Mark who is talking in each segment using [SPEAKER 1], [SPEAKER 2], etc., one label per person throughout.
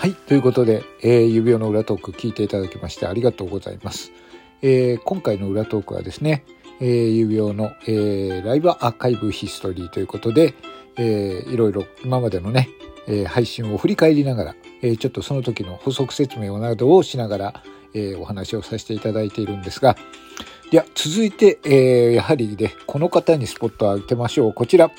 [SPEAKER 1] はい。ということで、えー、指輪の裏トーク聞いていただきましてありがとうございます。えー、今回の裏トークはですね、えー、指輪の、えー、ライブアーカイブヒストリーということで、えー、いろいろ今までのね、えー、配信を振り返りながら、えー、ちょっとその時の補足説明をなどをしながら、えー、お話をさせていただいているんですが、では続いて、えー、やはりね、この方にスポットを当てましょう。こちら。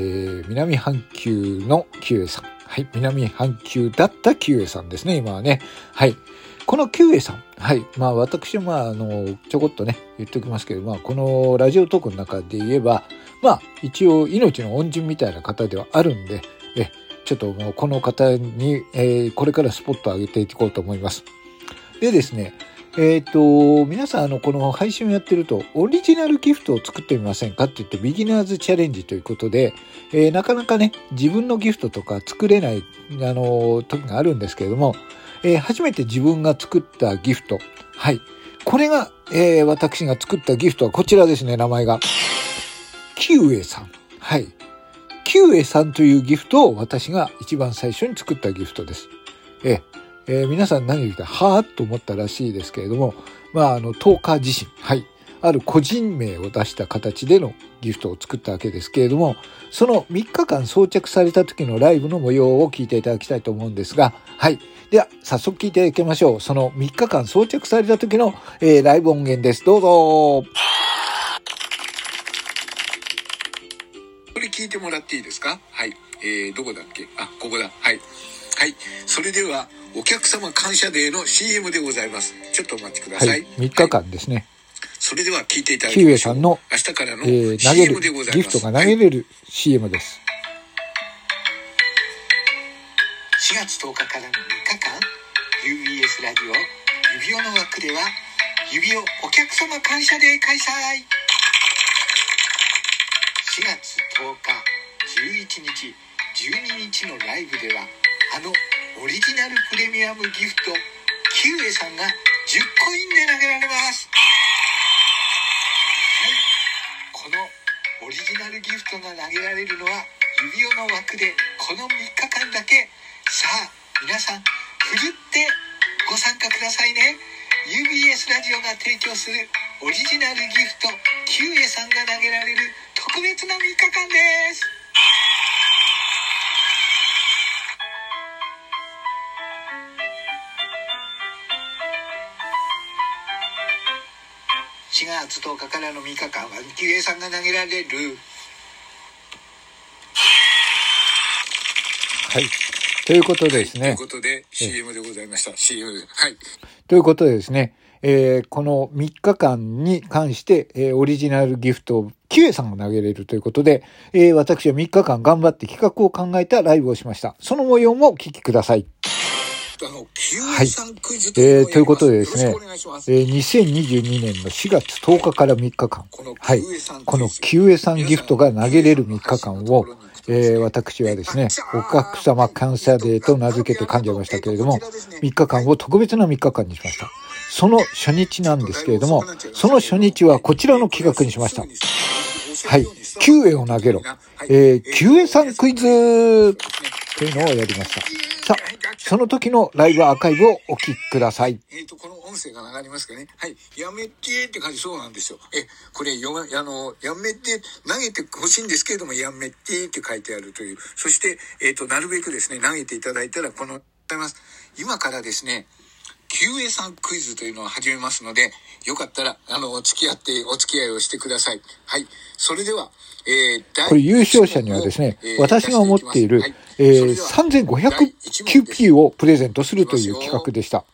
[SPEAKER 1] えー、南半球のキュウエさん。はい。南半球だったキュウエさんですね、今はね。はい。このキュウエさん。はい。まあ私はまあ、あの、ちょこっとね、言っておきますけど、まあこのラジオトークの中で言えば、まあ一応命の恩人みたいな方ではあるんで、え、ちょっともうこの方に、えー、これからスポットを上げていこうと思います。でですね、えっ、と、皆さん、あの、この配信をやってると、オリジナルギフトを作ってみませんか？って言って、ビギナーズチャレンジということで、えー、なかなかね、自分のギフトとか作れない、あの、時があるんですけれども、えー、初めて自分が作ったギフト。はい。これが、えー、私が作ったギフトはこちらですね、名前が。キウエさん。はい。キウエさんというギフトを私が一番最初に作ったギフトです。えーえー、皆さん何言ったはぁと思ったらしいですけれども、まあ、あの、10日自身、はい。ある個人名を出した形でのギフトを作ったわけですけれども、その3日間装着された時のライブの模様を聞いていただきたいと思うんですが、はい。では、早速聞いていきましょう。その3日間装着された時の、えー、ライブ音源です。どうぞ
[SPEAKER 2] これ聞いてもらっていいですか？はい。えー、どこだっけ？あ、ここだ。はい。はい。それでは、お客様感謝デーの CM でございます。ちょっとお待ちください。はい、
[SPEAKER 1] 3日間ですね。はい、
[SPEAKER 2] それでは聞いていただきましょう。
[SPEAKER 1] キウエさんの、
[SPEAKER 2] 明日からの
[SPEAKER 1] えー、投げる、ギフトが投げれる CM です。
[SPEAKER 2] 4月10日からの3日間、UBS ラジオ、指輪の枠では、指輪お客様感謝デー開催 !4 月10日、11日、12日のライブでは、あのオリジナルプレミアムギフトキウエさんが10コインで投げられます。はい。このオリジナルギフトが投げられるのは指輪の枠でこの3日間だけ。さあ皆さんふるってご参加くださいね。UBS ラジオが提供するオリジナルギフトキウエさんが投げられる特別な3日間です。4月10日からの3日間はキウエさんが投げられる
[SPEAKER 1] はい。ということでですね。
[SPEAKER 2] ということで CM でございました。CM で。はい。
[SPEAKER 1] ということでですね。えー、この3日間に関して、えー、オリジナルギフトをキュエさんが投げれるということで、えー、私は3日間頑張って企画を考えたライブをしました。その模様もお聞きください。
[SPEAKER 2] はい。
[SPEAKER 1] えー、ということでですね、えー、2022年の4月10日から3日間、はい。このキウエさんギフトが投げれる3日間を、えー、私はですね、お客様感謝デーと名付けて噛んじゃいましたけれども、3日間を特別な3日間にしました。その初日なんですけれども、その初日はこちらの企画にしました。はい。キュウエを投げろ。えー、キュウエさんクイズというのをやりました。さあ、その時のライブアーカイブをお聞きください。
[SPEAKER 2] えっ、と、この音声が流れますかね。はい。やめてって感じそうなんですよ。え、これ、よ、あの、やめて、投げてほしいんですけれども、やめてって書いてあるという。そして、えっ、と、なるべくですね、投げていただいたら、この、今からですね、キウエさんクイズというのを始めますので、よかったら、あの、付き合って、お付き合いをしてください。はい。それでは、
[SPEAKER 1] これ優勝者にはですね、えー、私が持っている、はい、えー、3500QP をプレゼントするという企画でした。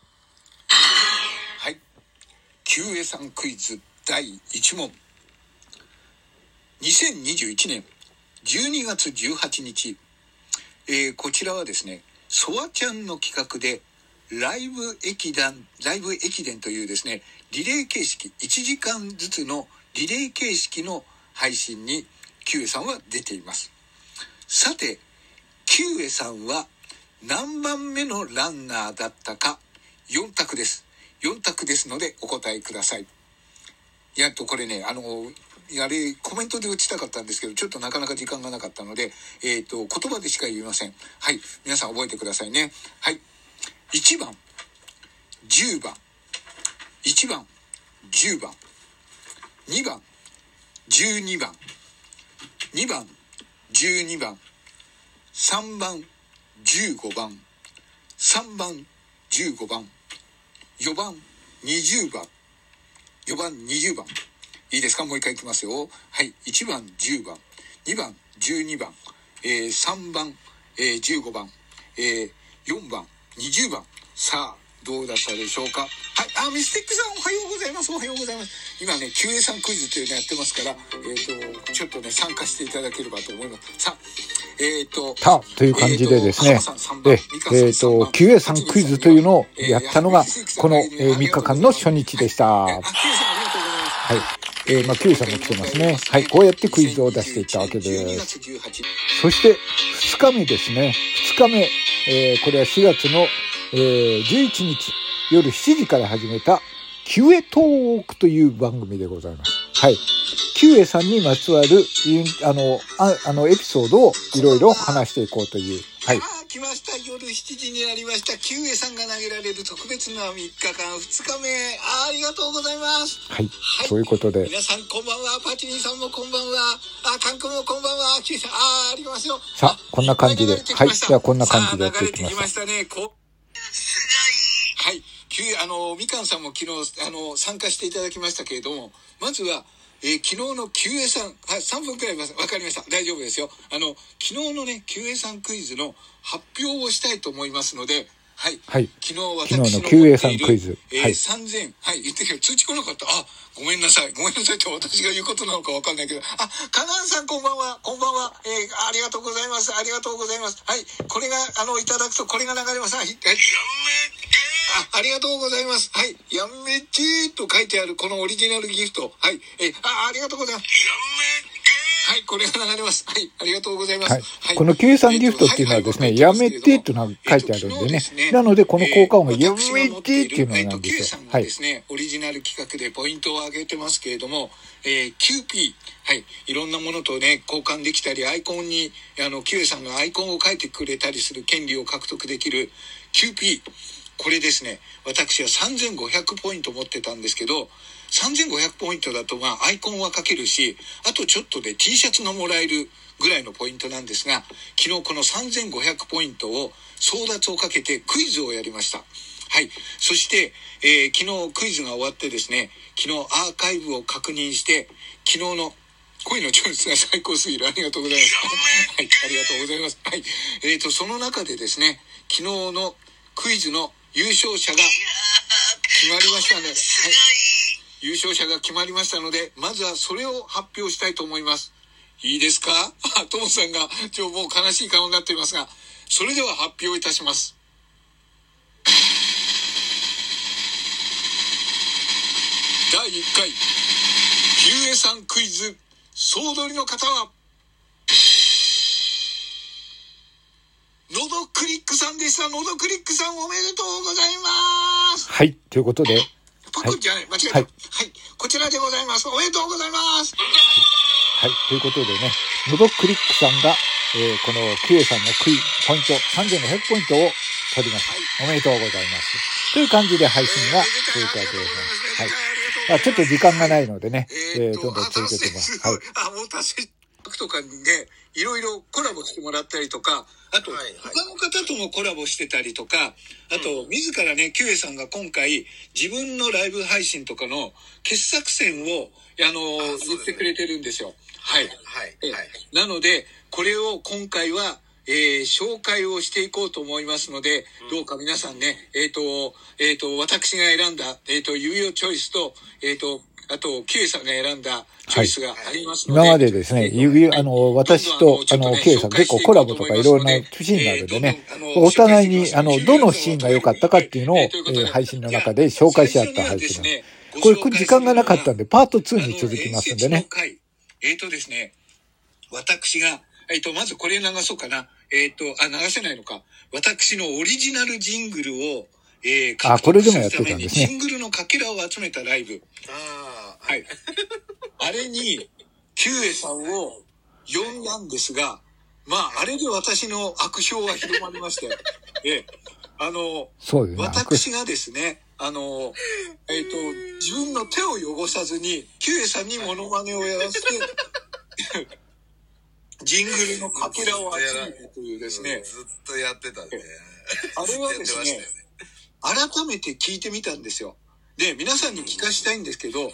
[SPEAKER 2] はい。キウエさんクイズ第1問。2021年12月18日、えー、こちらはですね、ソワちゃんの企画で、ライブ駅伝、ライブ駅伝というですね、リレー形式、1時間ずつのリレー形式の配信に、キュウエさんは出ています。さて、キュウエさんは何番目のランナーだったか、4択です。4択ですのでお答えください。いやっとこれね、あの、あれ、コメントで打ちたかったんですけど、ちょっとなかなか時間がなかったので、えっ、と、言葉でしか言いません。はい。皆さん覚えてくださいね。はい。1番、10番、1番、10番、2番、12番、2番、12番、3番、15番、3番、15番、4番、20番、4番、20番。いいですか？もう一回いきますよ。はい。1番、10番、2番、12番、えー、3番、えー、15番、えー、4番、20番。さあ、どうだったでしょうか？はい。あ、ミステックさんおはようございます。おはようございます。今ね、QA さんクイズというのやってますから、えっ、と、ちょっとね、参加していただければと思います。さあ、えっ、と、
[SPEAKER 1] たという感じでですね
[SPEAKER 2] えーと浜さん3、番
[SPEAKER 1] えっ、と、
[SPEAKER 2] 3番
[SPEAKER 1] QA さんクイズというのを
[SPEAKER 2] えー
[SPEAKER 1] やったのが、この、えー3日間の初日でした。
[SPEAKER 2] あ、QA さんありがとうございます。
[SPEAKER 1] はい。えー、まあ、Q さんも来てますね。はい。こうやってクイズを出していったわけで
[SPEAKER 2] 12
[SPEAKER 1] す。
[SPEAKER 2] 月18日
[SPEAKER 1] そして、2日目ですね。2日目。えー、これは4月の、えー、11日、夜7時から始めた、キュエトークという番組でございます。はい。キュエさんにまつわる、いあの、ああの、エピソードをいろいろ話していこうという。はい。
[SPEAKER 2] 来ました。夜7時になりました。キュウエさんが投げられる特別な3日間2日目。ありがとうございます。
[SPEAKER 1] はい。
[SPEAKER 2] はい。
[SPEAKER 1] そういうことで。
[SPEAKER 2] 皆さんこんばんは。パチニーさんもこんばんは。あカン君もこんばんは。キュウエさんあーありますよ。
[SPEAKER 1] さあこんな感じで。はい。じゃあこんな感じでやっていきます。
[SPEAKER 2] さあ流れてきましたねあの、みかんさんも昨日、あの、参加していただきましたけれども、まずは、えー昨日の QA さん、はい、3分くらいわかりました。大丈夫ですよ。あの、昨日のね、QA さんクイズの発表をしたいと思いますので、はい。
[SPEAKER 1] はい
[SPEAKER 2] 昨日私
[SPEAKER 1] 昨日の
[SPEAKER 2] の
[SPEAKER 1] QA さんクイズ
[SPEAKER 2] えー
[SPEAKER 1] はい
[SPEAKER 2] 3000、はい、言ってけど、通知来なかった。あ、ごめんなさい。ごめんなさいって私が言うことなのかわかんないけど。あ、カナンさんこんばんは。こんばんは。えーありがとうございます。ありがとうございます。はい。これが、あの、いただくと、これが流れます。はい。はい。あ、ありがとうございます。はい。やめてーと書いてある、このオリジナルギフト。はい。えーあ、ありがとうございます。はい。これが流れます。はい。ありがとうございます。
[SPEAKER 1] はい。このさんギフトっていうのはですね、やめてっていうのが書いてあるんでね。なので、この効果音がやめてっていうのなんですよ。
[SPEAKER 2] さん
[SPEAKER 1] はい
[SPEAKER 2] がで。すね、オリジナル企画でポイントを上げてますけれども、えー QP、はい、いろんなものとね、交換できたり、アイコンに、あの、Q さんがアイコンを書いてくれたりする権利を獲得できる QP。これですね、私は3500ポイント持ってたんですけど、3500ポイントだと、まあ、アイコンは書けるし、あとちょっとで T シャツがもらえるぐらいのポイントなんですが、昨日この3500ポイントを争奪をかけてクイズをやりました。はい。そして、えー昨日クイズが終わってですね、昨日アーカイブを確認して、昨日の恋のチョイスが最高すぎる。ありがとうございます。はい。ありがとうございます。はい。えっ、と、その中でですね、昨日のクイズの優勝者が決まりましたので、はい。優勝者が決まりましたので、まずはそれを発表したいと思います。いいですか？あ、ともさんが、ちょ、もう悲しい顔になっていますが、それでは発表いたします。第1回、QA さんクイズ、総取りの方は、のどクリックさんでした。のどクリックさんおめでとうございます。
[SPEAKER 1] はい。ということで、
[SPEAKER 2] パクじゃない、間違えた。
[SPEAKER 1] は
[SPEAKER 2] はいい、こちらでございます。おめでとうございます。
[SPEAKER 1] はい。ということでね、のどクリックさんが、えーこの Q さんのクイポイント、3500ポイントを取りました。おめでとうございます。という感じで配信が続いたわけですね。はい。まあ、ちょっと時間がないのでね、えー、どんどん続けてます。はい。
[SPEAKER 2] あ、もう達成とかで、いろいろコラボしてもらったりとか、あと、他の方ともコラボしてたりとか、あと、自らね、キュウエさんが今回、自分のライブ配信とかの傑作選を、あの、言ってくれてるんですよ。はい。
[SPEAKER 3] はい。
[SPEAKER 2] え
[SPEAKER 3] はい。
[SPEAKER 2] なので、これを今回は、えー紹介をしていこうと思いますので、どうか皆さんね、えっ、と、えっ、と、私が選んだ、えっ、と、指輪チョイスと、えっ、と、あと、キュウさんが選んだチョイスがありますので、
[SPEAKER 1] 今までですね、指、あの、私と、あの、K さん結構コラボとかいろんなシーンがあるんでね、お互いに、あの、どのシーンが良かったかっていうのを、えー配信の中で紹介し合った配信なんです。これ、時間がなかったんで、パート2に続きますんでね。
[SPEAKER 2] えっ、とですね、私が、えっ、と、まずこれ流そうかな。えっ、と、あ、流せないのか。私のオリジナルジングルを、えー、
[SPEAKER 1] あこれでもやってたんですね
[SPEAKER 2] ジングルのかけらを集めたライブ。
[SPEAKER 3] ああ、
[SPEAKER 2] はい。あれに、キュウエさんを呼んだんですが、まあ、あれで私の悪評は広まりまして、ええ、あの、
[SPEAKER 1] そうですね。
[SPEAKER 2] 私がですね、あの、えっ、と、自分の手を汚さずに、キュウエさんにモノマネをやらせて、ジングルのかけらを集めてというですね、
[SPEAKER 3] ずっとやってたね。
[SPEAKER 2] あれはですね
[SPEAKER 3] ずっとやってましたよ
[SPEAKER 2] 改めて聞いてみたんですよ。で、皆さんに聞かしたいんですけど、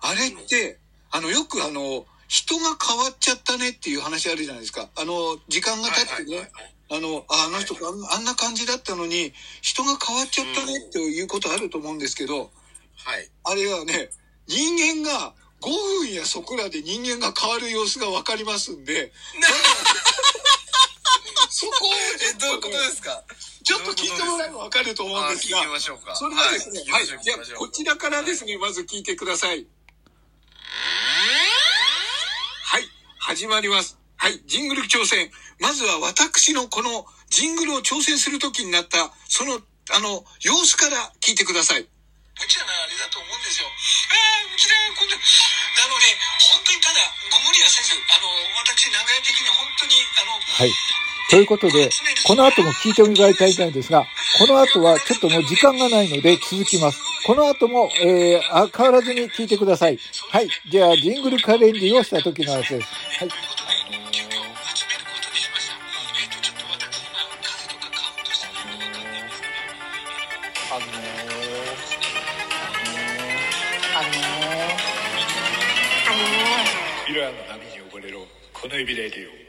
[SPEAKER 2] あれって、あの、よくあの、人が変わっちゃったねっていう話あるじゃないですか。あの、時間が経ってね、
[SPEAKER 3] はいはいはい
[SPEAKER 2] あの、ああの人あんあんな感じだったのに、人が変わっちゃったねっていうことあると思うんですけど、
[SPEAKER 3] はい。
[SPEAKER 2] あれはね、人間が5分やそこらで人間が変わる様子がわかりますんで、そこを
[SPEAKER 3] え、どういうことですか？
[SPEAKER 2] ちょっと聞いてもらえばわかると思うんですが、
[SPEAKER 3] きましょうか。
[SPEAKER 2] それはですね、はいい。
[SPEAKER 3] は聞きましょう、聞
[SPEAKER 2] じゃ。こちらからですね、まず聞いてください。始まります。はい、ジングル挑戦。まずは私のこのジングルを挑戦するときになった、その、あの、様子から聞いてください。無茶なあれだと思うんですよ。ああ、うちだ、今度。なので、本当にただ、ご無理はせず、あの、私、長屋的に本当に、あの、
[SPEAKER 1] はい。ということで、この後も聞いてもらいたいんですが、この後はちょっともう時間がないので続きます。この後も、えー、あ変わらずに聞いてください。はい。じゃあ、ジングルカレンジをした時の話です。はい。
[SPEAKER 2] こ。のがわかんないんで